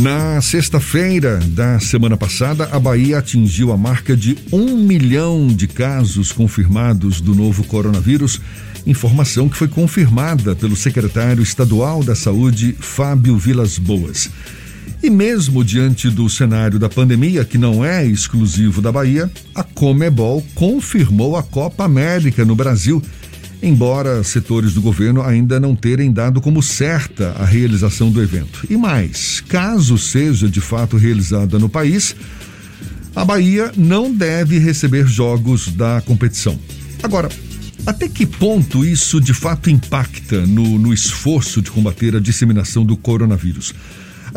Na sexta-feira da semana passada, a Bahia atingiu a marca de um milhão de casos confirmados do novo coronavírus, informação que foi confirmada pelo secretário estadual da Saúde, Fábio Vilas Boas. E mesmo diante do cenário da pandemia, que não é exclusivo da Bahia, a Comebol confirmou a Copa América no Brasil embora setores do governo ainda não terem dado como certa a realização do evento. E mais, caso seja de fato realizada no país, a Bahia não deve receber jogos da competição. Agora, até que ponto isso de fato impacta no, no esforço de combater a disseminação do coronavírus?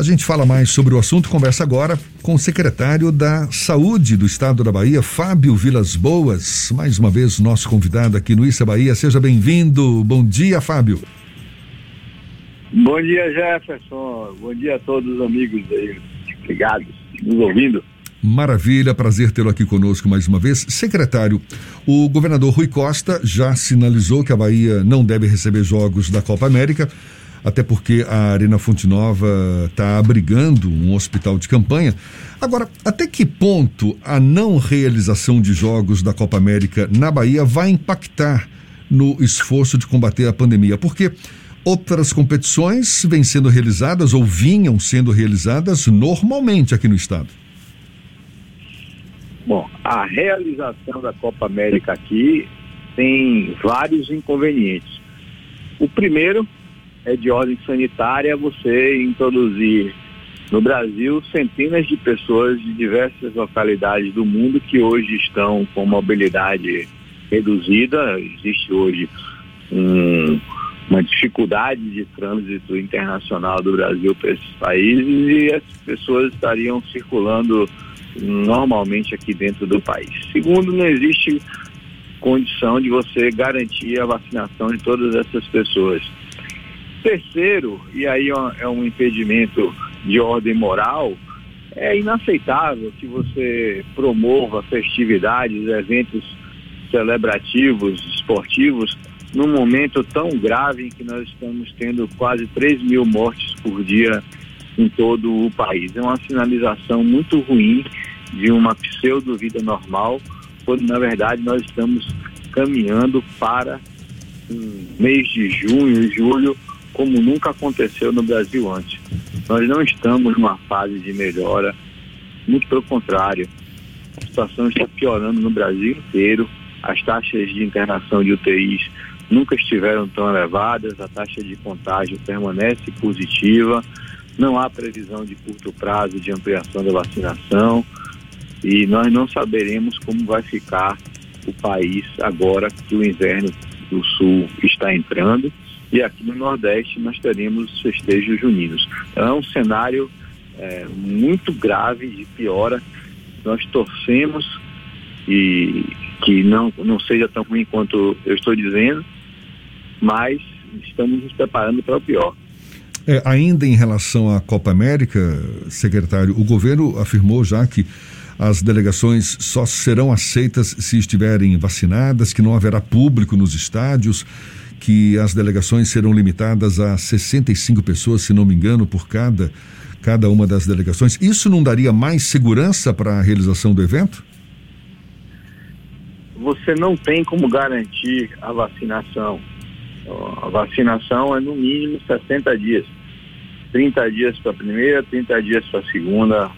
A gente fala mais sobre o assunto, conversa agora com o secretário da Saúde do Estado da Bahia, Fábio Vilas Boas. Mais uma vez, nosso convidado aqui no Issa Bahia. Seja bem-vindo. Bom dia, Fábio. Bom dia, Jefferson. Bom dia a todos os amigos aí ligados, nos ouvindo. Maravilha, prazer tê-lo aqui conosco mais uma vez. Secretário, o governador Rui Costa já sinalizou que a Bahia não deve receber jogos da Copa América até porque a Arena Fonte Nova está abrigando um hospital de campanha. Agora, até que ponto a não realização de jogos da Copa América na Bahia vai impactar no esforço de combater a pandemia? Porque outras competições vêm sendo realizadas ou vinham sendo realizadas normalmente aqui no estado. Bom, a realização da Copa América aqui tem vários inconvenientes. O primeiro é de ordem sanitária você introduzir no Brasil centenas de pessoas de diversas localidades do mundo que hoje estão com mobilidade reduzida. Existe hoje um, uma dificuldade de trânsito internacional do Brasil para esses países e as pessoas estariam circulando normalmente aqui dentro do país. Segundo, não existe condição de você garantir a vacinação de todas essas pessoas. Terceiro, e aí é um impedimento de ordem moral, é inaceitável que você promova festividades, eventos celebrativos, esportivos, num momento tão grave em que nós estamos tendo quase 3 mil mortes por dia em todo o país. É uma sinalização muito ruim de uma pseudo-vida normal, quando na verdade nós estamos caminhando para um mês de junho e julho como nunca aconteceu no Brasil antes. Nós não estamos numa fase de melhora, muito pelo contrário. A situação está piorando no Brasil inteiro. As taxas de internação de UTIs nunca estiveram tão elevadas, a taxa de contágio permanece positiva, não há previsão de curto prazo de ampliação da vacinação e nós não saberemos como vai ficar o país agora que o inverno do sul está entrando e aqui no Nordeste nós teremos festejos juninos. Então é um cenário é, muito grave de piora. Nós torcemos e que não, não seja tão ruim quanto eu estou dizendo, mas estamos nos preparando para o pior. É, ainda em relação à Copa América, secretário, o governo afirmou já que as delegações só serão aceitas se estiverem vacinadas, que não haverá público nos estádios que as delegações serão limitadas a 65 pessoas, se não me engano, por cada, cada uma das delegações. Isso não daria mais segurança para a realização do evento? Você não tem como garantir a vacinação. A vacinação é no mínimo 60 dias. 30 dias para a primeira, 30 dias para a segunda,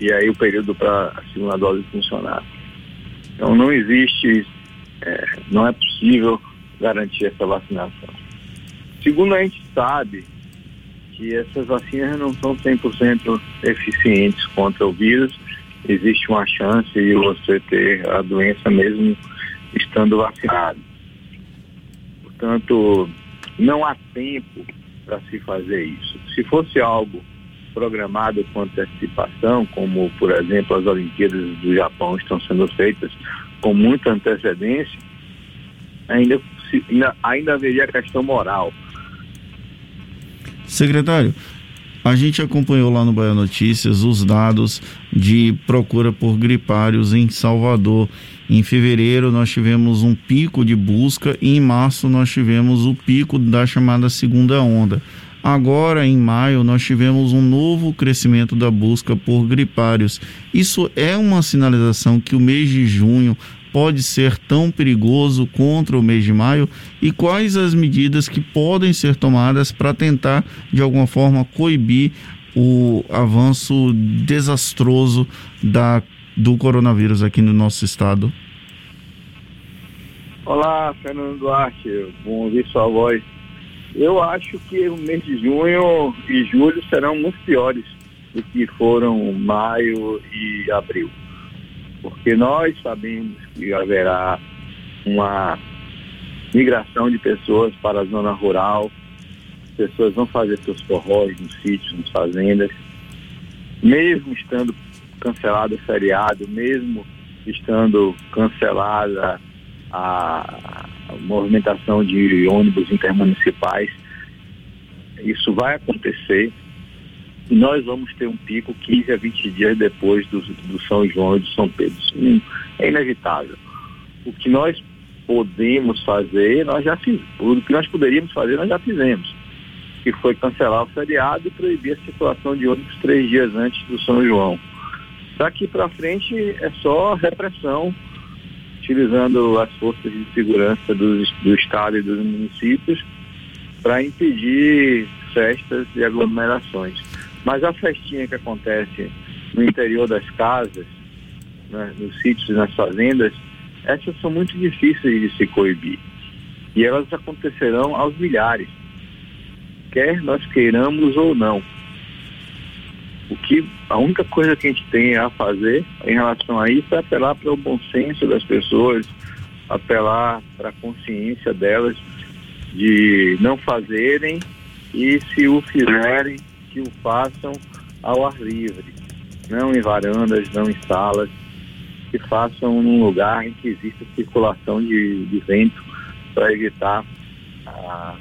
e aí o período para a segunda dose funcionar. Então não existe, é, não é possível garantir essa vacinação. Segundo, a gente sabe que essas vacinas não são 100% eficientes contra o vírus. Existe uma chance de você ter a doença mesmo estando vacinado. Portanto, não há tempo para se fazer isso. Se fosse algo programado com antecipação, como por exemplo as Olimpíadas do Japão estão sendo feitas com muita antecedência, ainda ainda, ainda haveria questão moral. Secretário, a gente acompanhou lá no Bahia Notícias os dados de procura por gripários em Salvador. Em fevereiro nós tivemos um pico de busca e em março nós tivemos o pico da chamada segunda onda. Agora, em maio, nós tivemos um novo crescimento da busca por gripários. Isso é uma sinalização que o mês de junho pode ser tão perigoso contra o mês de maio e quais as medidas que podem ser tomadas para tentar, de alguma forma, coibir o avanço desastroso da, do coronavírus aqui no nosso estado? Olá, Fernando Duarte, bom ouvir sua voz. Eu acho que o mês de junho e julho serão muito piores do que foram maio e abril. Porque nós sabemos que haverá uma migração de pessoas para a zona rural, pessoas vão fazer seus forróis nos sítios, nas fazendas, mesmo estando cancelado o feriado, mesmo estando cancelada a movimentação de ônibus intermunicipais. Isso vai acontecer e nós vamos ter um pico 15 a 20 dias depois do, do São João e do São Pedro. Isso é inevitável. O que nós podemos fazer, nós já fizemos. O que nós poderíamos fazer, nós já fizemos. Que foi cancelar o feriado e proibir a circulação de ônibus três dias antes do São João. Daqui para frente é só repressão utilizando as forças de segurança do, do Estado e dos municípios para impedir festas e aglomerações. Mas a festinha que acontece no interior das casas, né, nos sítios nas fazendas, essas são muito difíceis de se coibir. E elas acontecerão aos milhares, quer nós queiramos ou não. O que a única coisa que a gente tem a fazer em relação a isso é apelar para o bom senso das pessoas, apelar para a consciência delas de não fazerem e se o fizerem, que o façam ao ar livre, não em varandas, não em salas, que façam num lugar em que exista circulação de, de vento para evitar ah,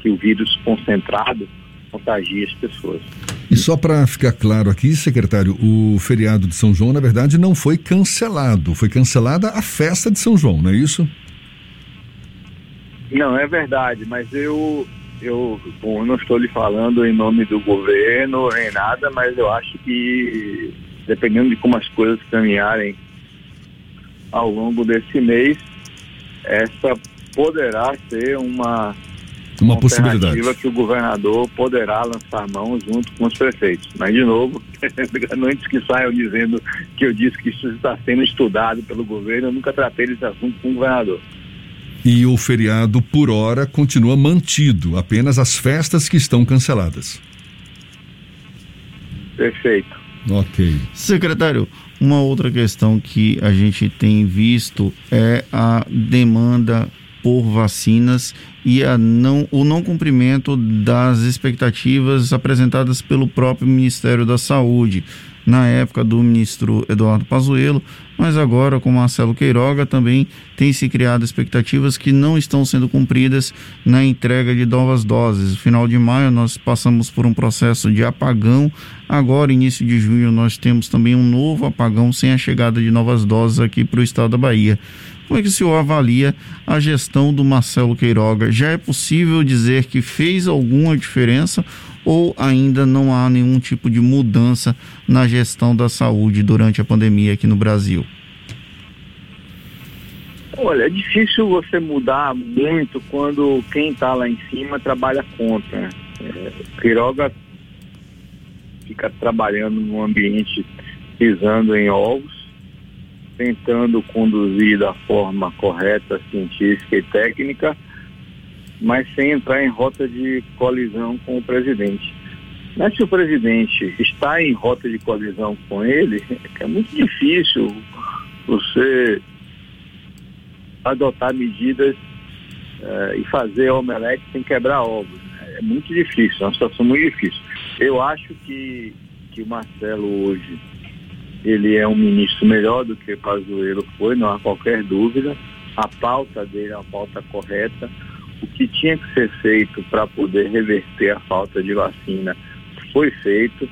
que o vírus concentrado contagie as pessoas. E só para ficar claro aqui, secretário, o feriado de São João, na verdade, não foi cancelado. Foi cancelada a festa de São João, não é isso? Não, é verdade, mas eu, eu bom, não estou lhe falando em nome do governo nem nada, mas eu acho que, dependendo de como as coisas caminharem ao longo desse mês, essa poderá ser uma uma possibilidade que o governador poderá lançar mão junto com os prefeitos. Mas, de novo, antes que saiam dizendo que eu disse que isso está sendo estudado pelo governo, eu nunca tratei desse assunto com o governador. E o feriado, por hora, continua mantido, apenas as festas que estão canceladas. Perfeito. Ok. Secretário, uma outra questão que a gente tem visto é a demanda por vacinas e a não, o não cumprimento das expectativas apresentadas pelo próprio Ministério da Saúde na época do ministro Eduardo Pazuello, mas agora com Marcelo Queiroga também tem se criado expectativas que não estão sendo cumpridas na entrega de novas doses. No final de maio nós passamos por um processo de apagão, agora início de junho nós temos também um novo apagão sem a chegada de novas doses aqui para o estado da Bahia. Como é que o senhor avalia a gestão do Marcelo Queiroga? Já é possível dizer que fez alguma diferença ou ainda não há nenhum tipo de mudança na gestão da saúde durante a pandemia aqui no Brasil? Olha, é difícil você mudar muito quando quem está lá em cima trabalha contra. Né? É, Queiroga fica trabalhando num ambiente pisando em ovos tentando conduzir da forma correta, científica e técnica, mas sem entrar em rota de colisão com o presidente. Mas se o presidente está em rota de colisão com ele, é muito difícil você adotar medidas uh, e fazer omelete sem quebrar ovos. É muito difícil, é uma situação muito difícil. Eu acho que, que o Marcelo hoje ele é um ministro melhor do que Pazuello foi, não há qualquer dúvida. A pauta dele é uma pauta correta. O que tinha que ser feito para poder reverter a falta de vacina foi feito.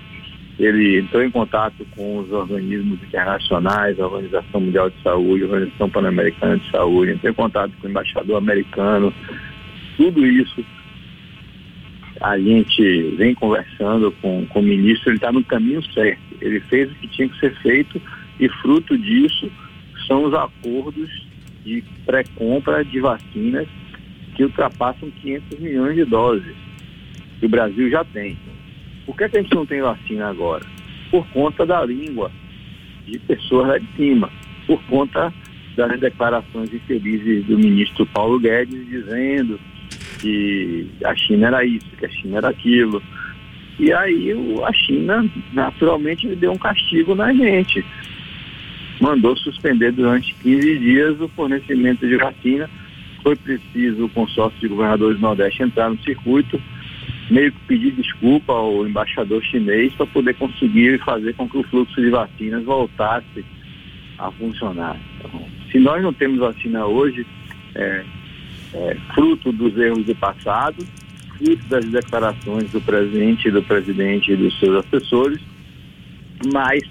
Ele entrou em contato com os organismos internacionais, a Organização Mundial de Saúde, a Organização Pan-Americana de Saúde, entrou em contato com o embaixador americano. Tudo isso a gente vem conversando com, com o ministro, ele está no caminho certo. Ele fez o que tinha que ser feito e fruto disso são os acordos de pré-compra de vacinas que ultrapassam 500 milhões de doses. Que o Brasil já tem. Por que, que a gente não tem vacina agora? Por conta da língua de pessoas lá de cima, por conta das declarações infelizes do ministro Paulo Guedes dizendo que a China era isso, que a China era aquilo. E aí a China naturalmente deu um castigo na gente. Mandou suspender durante 15 dias o fornecimento de vacina. Foi preciso o consórcio de governadores do Nordeste entrar no circuito meio que pedir desculpa ao embaixador chinês para poder conseguir fazer com que o fluxo de vacinas voltasse a funcionar. Então, se nós não temos vacina hoje, é, é, fruto dos erros do passado, fruto das declarações do presidente, do presidente e dos seus assessores, mas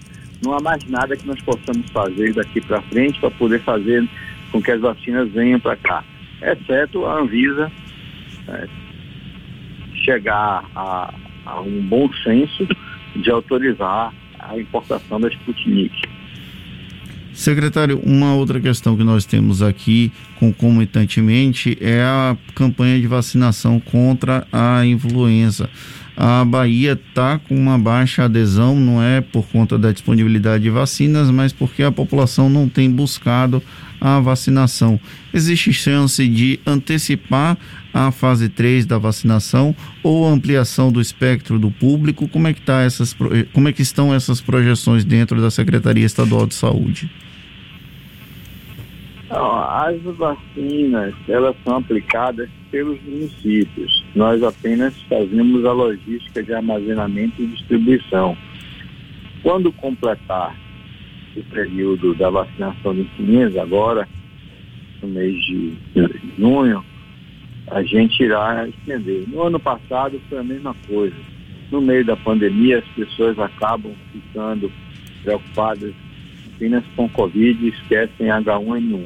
não há mais nada que nós possamos fazer daqui para frente para poder fazer com que as vacinas venham para cá, exceto a Anvisa é, chegar a, a um bom senso de autorizar a importação da Sputnik. Secretário, uma outra questão que nós temos aqui concomitantemente é a campanha de vacinação contra a influenza. A Bahia está com uma baixa adesão, não é por conta da disponibilidade de vacinas, mas porque a população não tem buscado a vacinação. Existe chance de antecipar a fase 3 da vacinação ou ampliação do espectro do público? Como é que, tá essas, como é que estão essas projeções dentro da Secretaria Estadual de Saúde? As vacinas, elas são aplicadas pelos municípios. Nós apenas fazemos a logística de armazenamento e distribuição. Quando completar o período da vacinação de influenza, agora, no mês de junho, a gente irá estender. No ano passado foi a mesma coisa. No meio da pandemia, as pessoas acabam ficando preocupadas apenas com Covid esquecem H1N1.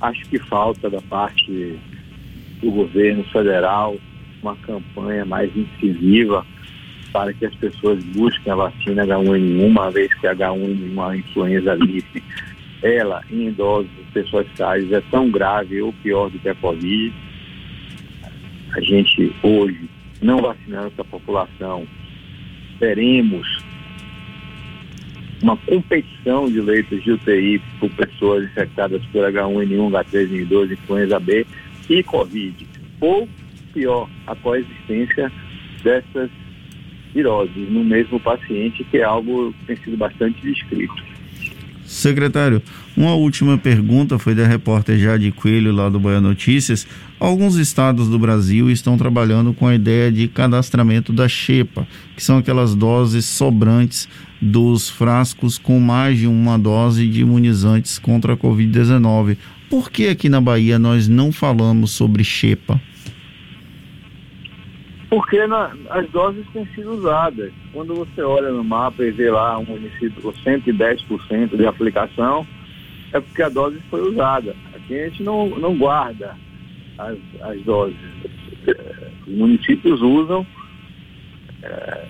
Acho que falta da parte do governo federal uma campanha mais incisiva para que as pessoas busquem a vacina H1N1, uma vez que a H1N1, a influenza gripe, ela em idosos, pessoas frágeis, é tão grave ou pior do que a Covid. A gente hoje, não vacinando essa população, teremos uma competição de leitos de UTI por pessoas infectadas por H1N1, H3N2, influenza B e Covid. Ou, pior, a coexistência dessas viroses no mesmo paciente, que é algo que tem sido bastante descrito. Secretário, uma última pergunta foi da repórter Jade Coelho, lá do Bahia Notícias. Alguns estados do Brasil estão trabalhando com a ideia de cadastramento da xepa, que são aquelas doses sobrantes dos frascos com mais de uma dose de imunizantes contra a Covid-19. Por que aqui na Bahia nós não falamos sobre xepa? Porque na, as doses têm sido usadas. Quando você olha no mapa e vê lá um município com 110% de aplicação, é porque a dose foi usada. Aqui a gente não, não guarda as, as doses. Os municípios usam é,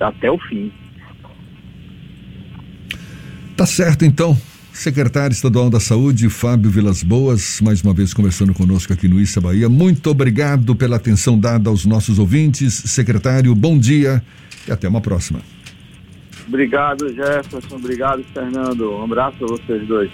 até o fim. Tá certo então. Secretário Estadual da Saúde, Fábio Vilas Boas, mais uma vez conversando conosco aqui no Issa Bahia. Muito obrigado pela atenção dada aos nossos ouvintes. Secretário, bom dia e até uma próxima. Obrigado, Jefferson. Obrigado, Fernando. Um abraço a vocês dois.